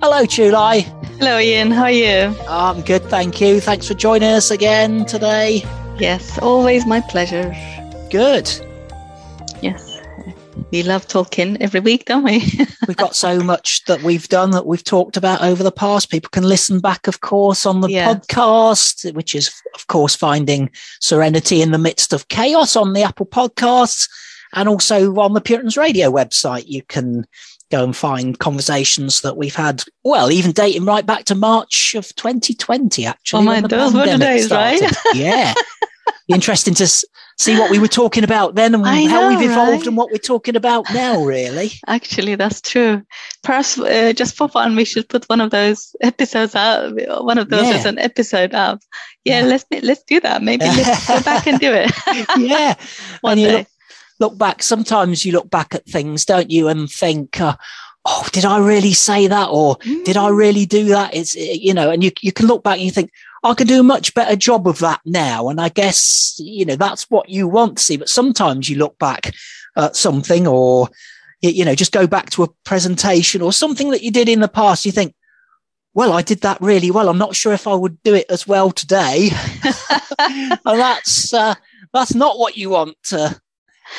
Hello, Tulay. Hello, Ian. How are you? I'm good, thank you. Thanks for joining us again today. Yes, always my pleasure. Good. Yes, we love talking every week, don't we? we've got so much that we've done that we've talked about over the past. People can listen back, of course, on the yes. podcast, which is, of course, finding serenity in the midst of chaos on the Apple Podcasts and also on the Puritans Radio website. You can go and find conversations that we've had, well, even dating right back to March of 2020, actually. Oh my, those were the days, started. right? yeah. Interesting to see what we were talking about then and I how know, we've evolved right? and what we're talking about now, really. Actually, that's true. Perhaps uh, just for fun, we should put one of those episodes out, one of those yeah. as an episode out. Yeah, yeah, let's let's do that. Maybe let's go back and do it. yeah. one day look back, sometimes you look back at things, don't you, and think, uh, oh, did I really say that? Or mm. did I really do that? It's, you know, and you, you can look back and you think, I can do a much better job of that now. And I guess, you know, that's what you want to see. But sometimes you look back at something or, you know, just go back to a presentation or something that you did in the past. You think, well, I did that really well. I'm not sure if I would do it as well today. and that's, uh, that's not what you want to,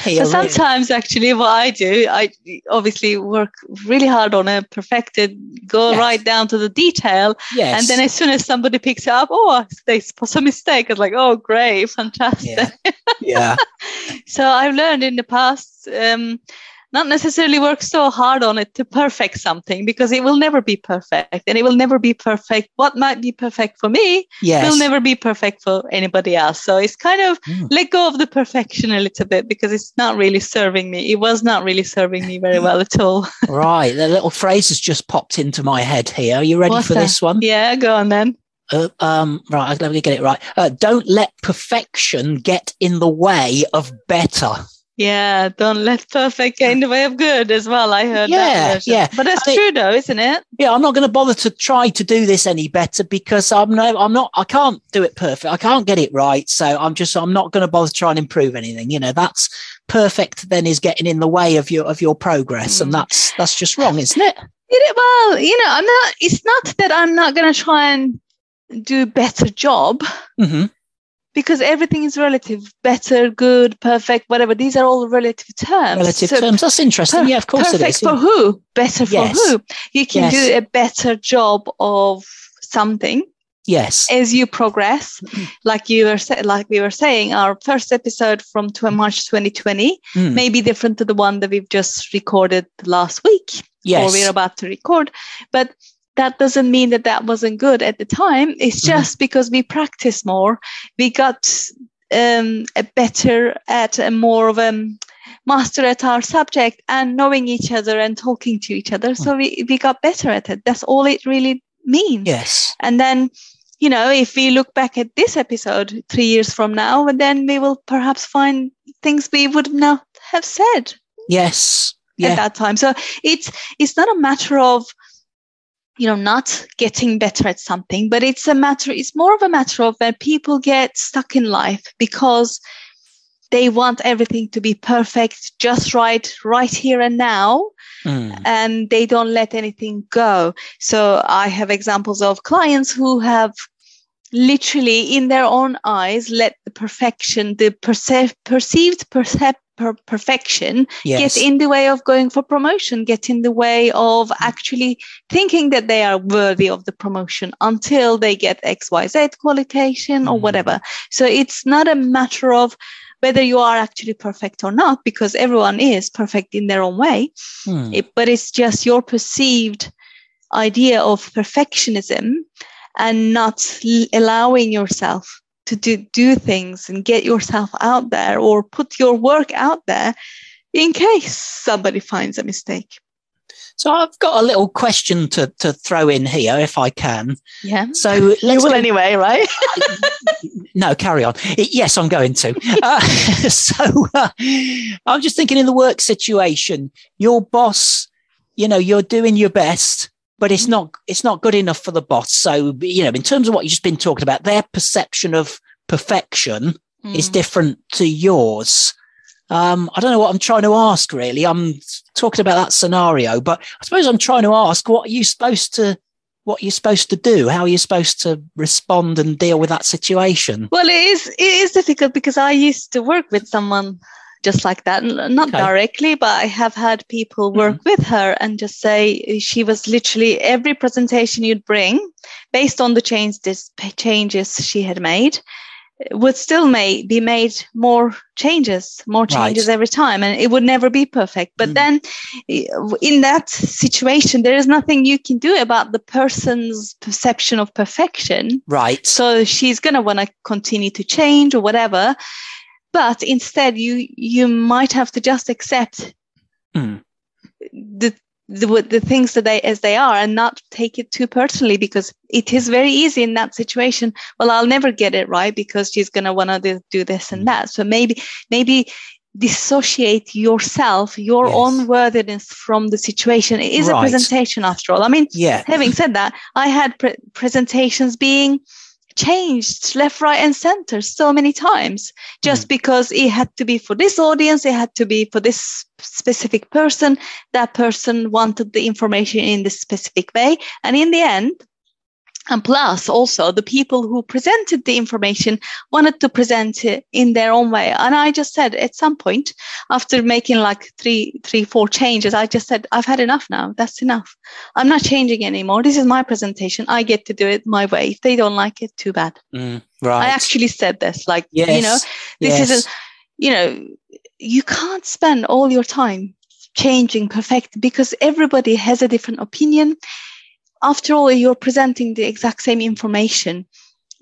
so sometimes actually what I do, I obviously work really hard on a perfected, go yes. right down to the detail. Yes. And then as soon as somebody picks it up, oh, they spot a mistake. It's like, oh, great, fantastic. Yeah. yeah. so I've learned in the past, um, not necessarily work so hard on it to perfect something because it will never be perfect and it will never be perfect. What might be perfect for me yes. will never be perfect for anybody else. So it's kind of mm. let go of the perfection a little bit because it's not really serving me. It was not really serving me very well at all. right. The little phrase has just popped into my head here. Are you ready What's for that? this one? Yeah, go on then. Uh, um, right, let me get it right. Uh, don't let perfection get in the way of better. Yeah, don't let perfect get in the way of good as well. I heard yeah, that. Yeah, but that's I true though, isn't it? Yeah, I'm not going to bother to try to do this any better because I'm no, I'm not, I can't do it perfect. I can't get it right. So I'm just, I'm not going to bother to try and improve anything. You know, that's perfect. Then is getting in the way of your of your progress, mm. and that's that's just wrong, isn't it? it? Well, you know, I'm not. It's not that I'm not going to try and do a better job. Mm-hmm because everything is relative better good perfect whatever these are all relative terms relative so terms that's interesting per- yeah of course perfect it is for yeah. who better for yes. who you can yes. do a better job of something yes as you progress mm. like you were sa- like we were saying our first episode from march 2020 mm. may be different to the one that we've just recorded last week yes. or we're about to record but that doesn't mean that that wasn't good at the time. It's mm-hmm. just mm-hmm. because we practice more, we got um, a better at a more of a master at our subject and knowing each other and talking to each other. So we, we got better at it. That's all it really means. Yes. And then, you know, if we look back at this episode three years from now, then we will perhaps find things we would not have said. Yes. Yeah. At that time. So it's it's not a matter of you know not getting better at something but it's a matter it's more of a matter of where people get stuck in life because they want everything to be perfect just right right here and now mm. and they don't let anything go so i have examples of clients who have literally in their own eyes let the perfection the perce- perceived percep- per- perfection yes. get in the way of going for promotion, get in the way of actually thinking that they are worthy of the promotion until they get XYZ qualification or mm. whatever. So it's not a matter of whether you are actually perfect or not, because everyone is perfect in their own way. Hmm. It, but it's just your perceived idea of perfectionism and not l- allowing yourself to do, do things and get yourself out there or put your work out there in case somebody finds a mistake. So I've got a little question to, to throw in here, if I can. Yeah. So let's you will go, anyway, right? no, carry on. Yes, I'm going to. Uh, so uh, I'm just thinking in the work situation, your boss, you know, you're doing your best, but it's not it's not good enough for the boss. So you know, in terms of what you've just been talking about, their perception of perfection mm. is different to yours. Um, I don't know what I'm trying to ask really. I'm talking about that scenario, but I suppose I'm trying to ask what are you supposed to what you're supposed to do, how are you supposed to respond and deal with that situation? Well, it is it is difficult because I used to work with someone just like that, not okay. directly, but I have had people work mm-hmm. with her and just say she was literally every presentation you'd bring based on the change this changes she had made would still may be made more changes, more changes right. every time, and it would never be perfect. But mm. then, in that situation, there is nothing you can do about the person's perception of perfection. Right. So she's gonna want to continue to change or whatever, but instead, you you might have to just accept mm. the the, the things that they as they are and not take it too personally because it is very easy in that situation well i'll never get it right because she's going to want to do this and that so maybe maybe dissociate yourself your yes. own worthiness from the situation it is right. a presentation after all i mean yeah having said that i had pre- presentations being changed left, right, and center so many times just mm. because it had to be for this audience, it had to be for this specific person. That person wanted the information in this specific way. And in the end, and plus, also, the people who presented the information wanted to present it in their own way. And I just said at some point, after making like three, three, four changes, I just said, I've had enough now. That's enough. I'm not changing anymore. This is my presentation. I get to do it my way. If they don't like it, too bad. Mm, right. I actually said this, like, yes, you know, this yes. isn't, you know, you can't spend all your time changing perfect because everybody has a different opinion after all you're presenting the exact same information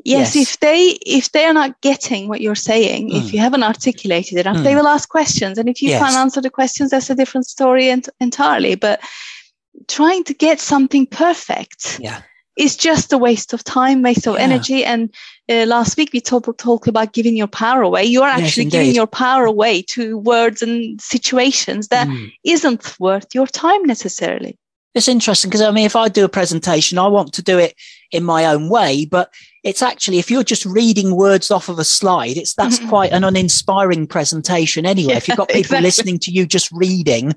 yes, yes, if they if they are not getting what you're saying mm. if you haven't articulated it enough mm. they will ask questions and if you yes. can't answer the questions that's a different story ent- entirely but trying to get something perfect yeah is just a waste of time waste of yeah. energy and uh, last week we talked talk about giving your power away you are actually yes, giving your power away to words and situations that mm. not worth your time necessarily it's interesting because I mean, if I do a presentation, I want to do it in my own way, but it's actually, if you're just reading words off of a slide, it's that's mm-hmm. quite an uninspiring presentation anyway. Yeah, if you've got people exactly. listening to you just reading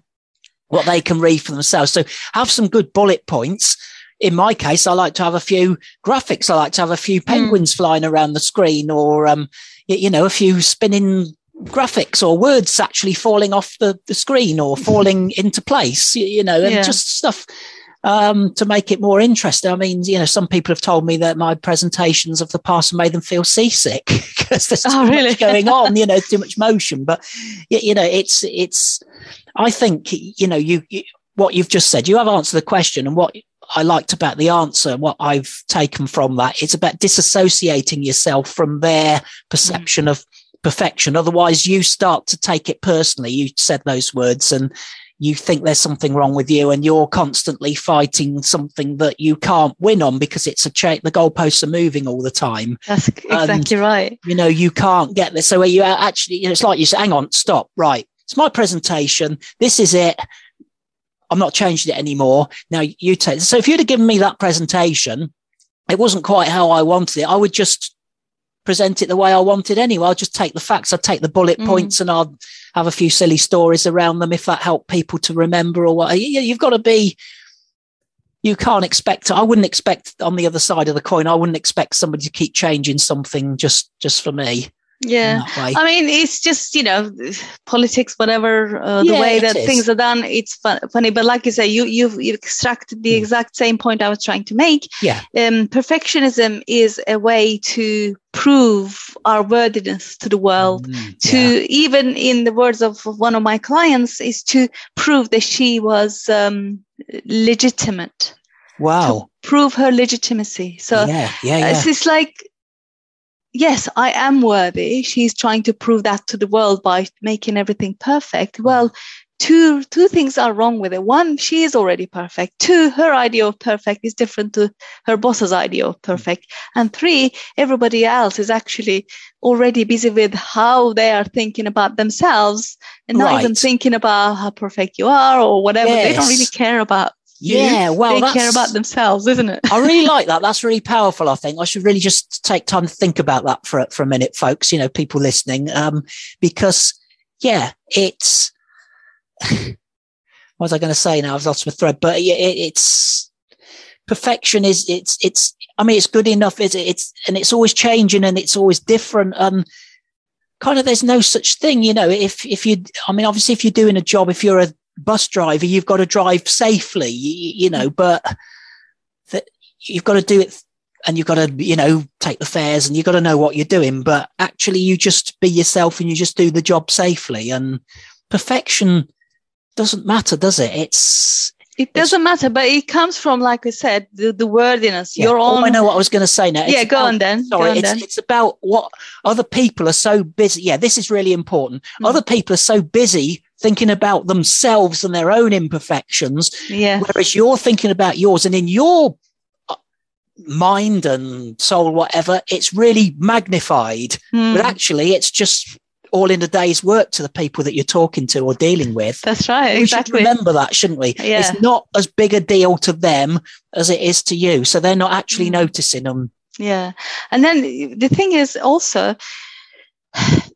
what they can read for themselves. So have some good bullet points. In my case, I like to have a few graphics. I like to have a few mm. penguins mm. flying around the screen or, um, you know, a few spinning graphics or words actually falling off the, the screen or falling into place, you, you know, and yeah. just stuff um, to make it more interesting. I mean, you know, some people have told me that my presentations of the past made them feel seasick because there's too oh, really? much going on, you know, too much motion. But you know, it's it's. I think you know you, you what you've just said. You have answered the question, and what I liked about the answer, what I've taken from that, it's about disassociating yourself from their perception mm. of perfection. Otherwise, you start to take it personally. You said those words and you think there's something wrong with you and you're constantly fighting something that you can't win on because it's a check. the goalposts are moving all the time. That's exactly and, right. You know, you can't get this. So where you actually, you know, it's like you say, hang on, stop, right. It's my presentation. This is it. I'm not changing it anymore. Now you take, so if you'd have given me that presentation, it wasn't quite how I wanted it. I would just present it the way I wanted anyway. I'll just take the facts, I'll take the bullet mm. points and I'll have a few silly stories around them if that helped people to remember or what. You've got to be, you can't expect, I wouldn't expect on the other side of the coin, I wouldn't expect somebody to keep changing something just, just for me. Yeah. I mean, it's just, you know, politics, whatever, uh, the yeah, way that things are done, it's fun, funny. But like you say, you, you've, you've extracted the mm. exact same point I was trying to make. Yeah. Um, perfectionism is a way to prove our worthiness to the world mm, to yeah. even in the words of one of my clients is to prove that she was um, legitimate wow prove her legitimacy so yeah, yeah, yeah. it's like yes i am worthy. She's trying to prove that to the world by making everything perfect. Mm. Well two two things are wrong with it. One she is already perfect. Two her idea of perfect is different to her boss's idea of mm. perfect. And three everybody else is actually already busy with how they are thinking about themselves and not right. even thinking about how perfect you are or whatever. Yes. they don't really care about yeah, well, they care about themselves, isn't it? I really like that. That's really powerful. I think I should really just take time to think about that for for a minute, folks. You know, people listening, um, because yeah, it's what was I going to say now? I've lost my thread, but it, it's perfection is it's it's. I mean, it's good enough. It's it's and it's always changing and it's always different. And kind of, there's no such thing, you know. If if you, I mean, obviously, if you're doing a job, if you're a bus driver, you've got to drive safely, you, you know. But that you've got to do it and you've got to, you know, take the fares and you've got to know what you're doing. But actually, you just be yourself and you just do the job safely. And perfection doesn't matter, does it? It's it doesn't matter, but it comes from, like I said, the, the worthiness. Yeah. Your own. Oh, I know what I was going to say now. It's yeah, go about, on then. Sorry, on it's, then. it's about what other people are so busy. Yeah, this is really important. Mm. Other people are so busy thinking about themselves and their own imperfections. Yeah. Whereas you're thinking about yours and in your uh, mind and soul, whatever, it's really magnified. Mm. But actually, it's just all in a day's work to the people that you're talking to or dealing with. That's right. We exactly. should remember that, shouldn't we? Yeah. It's not as big a deal to them as it is to you. So they're not actually mm. noticing them. Yeah. And then the thing is also,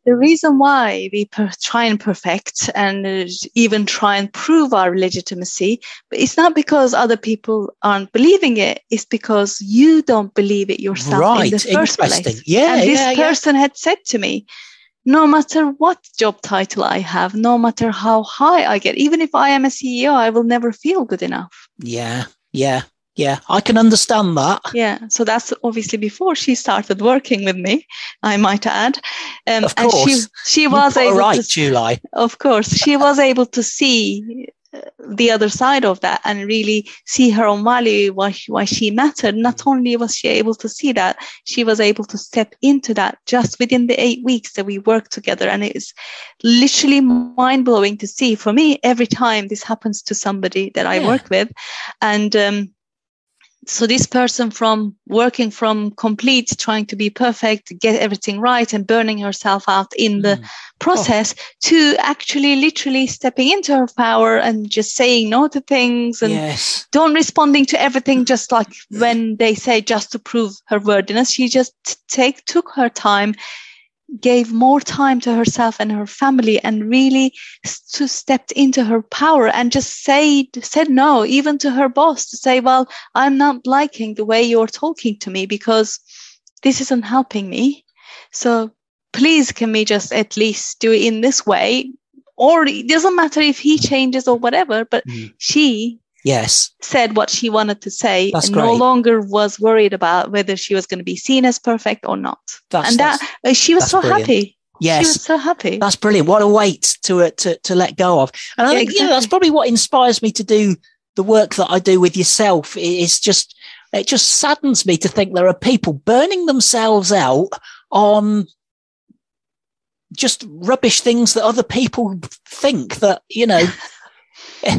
the reason why we per- try and perfect and uh, even try and prove our legitimacy, it's not because other people aren't believing it. It's because you don't believe it yourself right. in the first place. Yeah, and this yeah, person yeah. had said to me, no matter what job title I have, no matter how high I get, even if I am a CEO, I will never feel good enough. Yeah, yeah, yeah. I can understand that. Yeah. So that's obviously before she started working with me, I might add. Um, of course. And she, she was able right, to, July. Of course. She was able to see the other side of that and really see her own value, why she, why she mattered. Not only was she able to see that, she was able to step into that just within the eight weeks that we worked together. And it is literally mind blowing to see for me every time this happens to somebody that I yeah. work with. And, um, so this person from working from complete trying to be perfect get everything right and burning herself out in the mm. process oh. to actually literally stepping into her power and just saying no to things and yes. don't responding to everything just like when they say just to prove her worthiness she just take took her time gave more time to herself and her family and really to stepped into her power and just said said no even to her boss to say well i'm not liking the way you're talking to me because this isn't helping me so please can we just at least do it in this way or it doesn't matter if he changes or whatever but mm. she yes said what she wanted to say that's and great. no longer was worried about whether she was going to be seen as perfect or not that's, and that uh, she was so brilliant. happy Yes, she was so happy. That's brilliant. What a weight to uh, to to let go of. And I Yeah, think you know, that's probably what inspires me to do the work that I do with yourself. It's just it just saddens me to think there are people burning themselves out on just rubbish things that other people think that you know.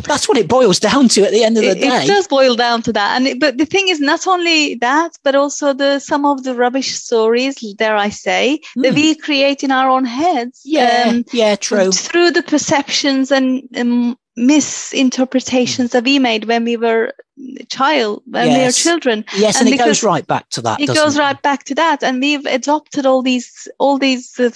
that's what it boils down to at the end of the it, day. it does boil down to that and it, but the thing is not only that but also the some of the rubbish stories dare i say that Mm. we create in our own heads yeah, um, yeah, true. through the perceptions and um, misinterpretations that we made when we were child when we were children Yes, and and, it goes right back to that. it goes right back to that and we've adopted all these all these uh,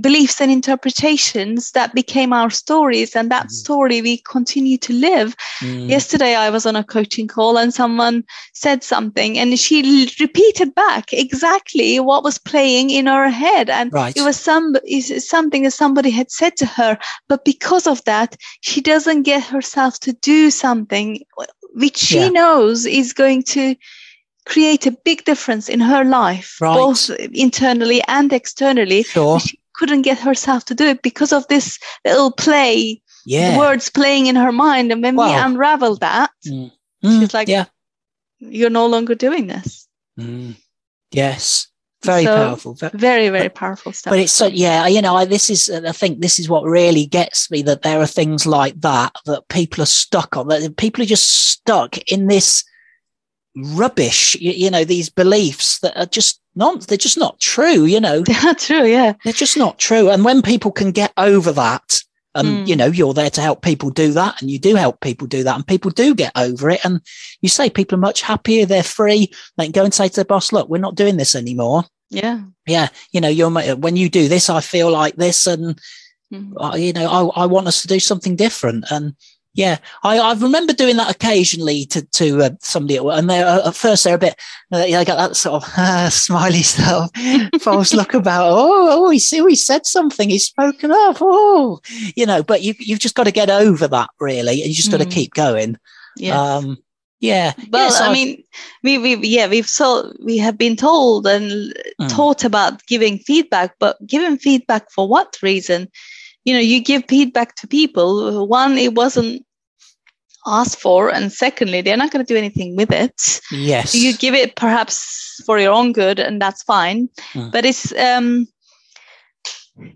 beliefs and interpretations that became our stories and that Mhm. story we continue to live Mm, yesterday i was on a coaching call and someone said something and she repeated back exactly what was playing in her head and Right. it was some is something that somebody had said to her but because of that she doesn't get herself to do something which she Yeah. knows is going to create a big difference in her life, Right. both internally and externally. Sure. She couldn't get herself to do it because of this little play, Yeah. words playing in her mind. And when we unravel that, Mm, she's like- yeah. you're no longer doing this. Mm, yes. Very So- powerful. Ve- Very, very powerful stuff. but it's so yeah you know I, this is i think this is what really gets me that there are things like that that people are stuck on that people are just stuck in this rubbish you, you know these beliefs that are just not they're just not true you know yeah, true. Yeah. they're just not true and when people can get over that and Mm. you know you're there to help people do that and you do help people do that and people do get over it and you say people are much happier they're free they can go and say to their boss look we're not doing this anymore Yeah. yeah you know you're when you do this i feel like this and Mhm. uh, you know I, I want us to do something different and yeah i i remember doing that occasionally to to uh, somebody at work, and they uh, at first they're a bit uh, you know, got that sort of uh, smiley sort of false look about oh oh he see he said something he's spoken up oh you know but you you've just got to get over that really and you just got to Mm. keep going Yeah. um yeah well, Yes, I mean, we, we, yeah, we've so we have been told and Mm. taught about giving feedback, but giving feedback for what reason? You know, you give feedback to people. One, it wasn't asked for, and secondly, they're not going to do anything with it. yes You give it perhaps for your own good, and that's fine. Mm. But it's um,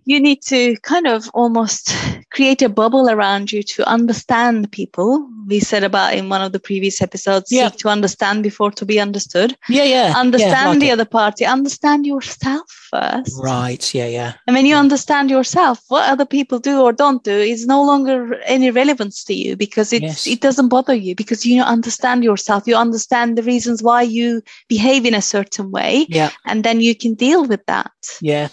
you need to kind of almost create a bubble around you to understand people. We said about in one of the previous episodes, Yeah. seek to understand before to be understood. yeah yeah yeah, Understand like the it. other party. Understand yourself first. right yeah yeah And when you Yeah. understand yourself, what other people do or don't do is no longer any relevance to you because it's Yes. it doesn't bother you because you understand yourself. You understand the reasons why you behave in a certain way, yeah and then you can deal with that. yeah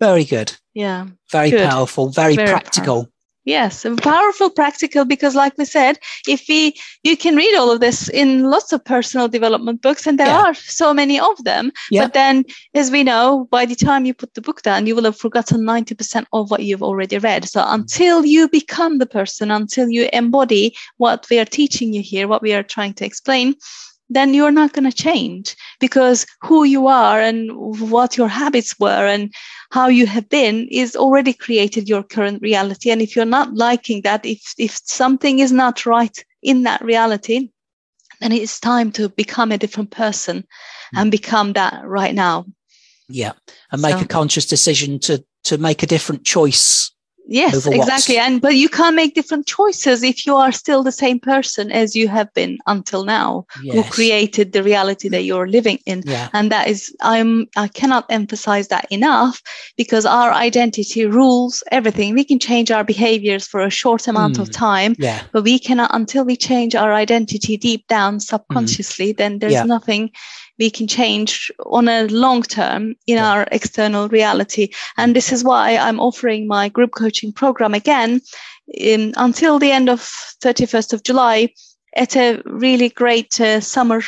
very good Yeah. very Good. powerful very, Very practical Yes, and powerful, practical. Because, like we said, if we you can read all of this in lots of personal development books, and there Yeah. are so many of them. Yeah. But then, as we know, by the time you put the book down, you will have forgotten ninety percent of what you've already read. So mm. until you become the person, until you embody what we are teaching you here, what we are trying to explain. Then you're not going to change because who you are and what your habits were and how you have been is already created your current reality. And if you're not liking that if if something is not right in that reality then it's time to become a different person and hmm. become that right now. Yeah and make So- a conscious decision to to make a different choice yes exactly and but you can't make different choices if you are still the same person as you have been until now who created the reality that you're living in yeah and that is i'm i cannot emphasize that enough because our identity rules everything we can change our behaviors for a short amount of Mm. time yeah but we cannot until we change our identity deep down subconsciously then there's Mm. Yeah. nothing we can change on a long term in Yeah. our external reality and this is why i'm offering my group coaching program again in, until the end of 31st of july at a really great uh, summer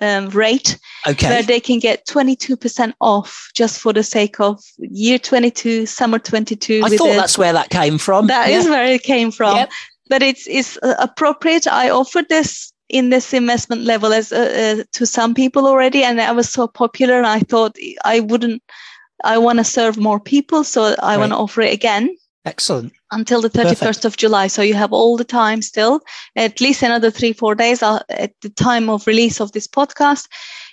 um, rate okay where they can get 22% off just for the sake of year 22 summer 22 i thought a- that's where that came from that yeah. is where it came from Yep. but it's it's appropriate i offered this in this investment level as uh, uh, to some people already and i was so popular and i thought i wouldn't i want to serve more people so i want to offer it again excellent until the 31st Perfect. of July. So you have all the time still, at least another three, four days uh, at the time of release of this podcast.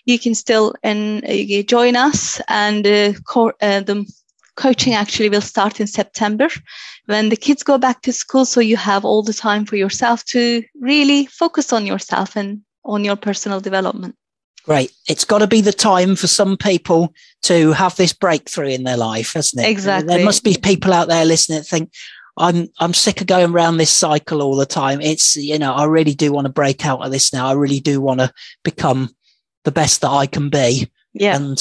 You can still and uh, join us, and uh, co- uh, the coaching actually will start in September when the kids go back to school. So you have all the time for yourself to really focus on yourself and on your personal development. great it's got to be the time for some people to have this breakthrough in their life hasn't it Exactly. there must be people out there listening that think I'm I'm sick of going around this cycle all the time. It's you know I really do want to break out of this now. I really do want to become the best that I can be. Yeah. And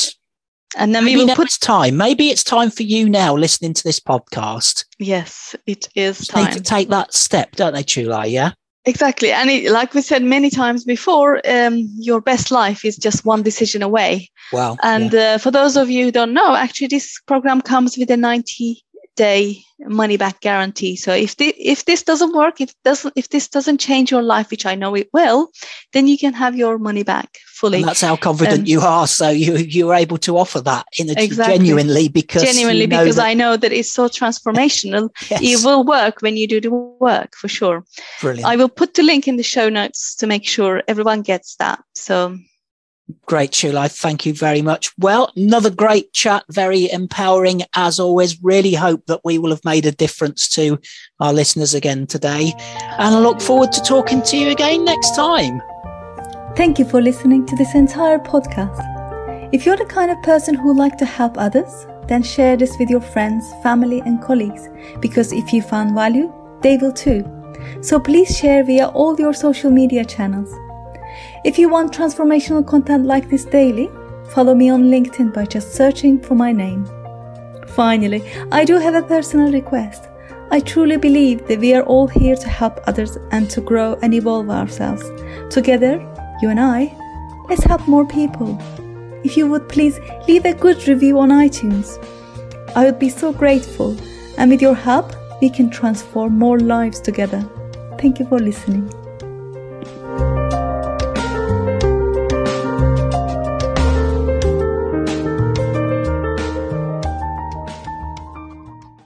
And then we maybe will put, it's time. Maybe it's time for you now listening to this podcast. yes, it is Just need to take that step, don't they, Tulay? Yeah. Exactly. And it, like we said many times before, um, your best life is just one decision away. Wow. And uh, for those of you who don't know, actually, this program comes with a 90 day money back guarantee. So if the, if this doesn't work, if doesn't if this doesn't change your life, which I know it will, then you can have your money back fully. And that's how confident um, you are. So you you are able to offer that in a, exactly. genuinely because genuinely because that, I know that it's so transformational. yes. It will work when you do the work for sure. Brilliant. I will put the link in the show notes to make sure everyone gets that. So Great, Tulay. Thank you very much. Well, another great chat, very empowering as always. Really hope that we will have made a difference to our listeners again today. And I look forward to talking to you again next time. Thank you for listening to this entire podcast. If you're the kind of person who would like to help others, then share this with your friends, family, and colleagues because if you found value, they will too. So please share via all your social media channels. If you want transformational content like this daily, follow me on LinkedIn by just searching for my name. Finally, I do have a personal request. I truly believe that we are all here to help others and to grow and evolve ourselves. Together, you and I, let's help more people. If you would please leave a good review on iTunes. I would be so grateful, and with your help, we can transform more lives together. Thank you for listening.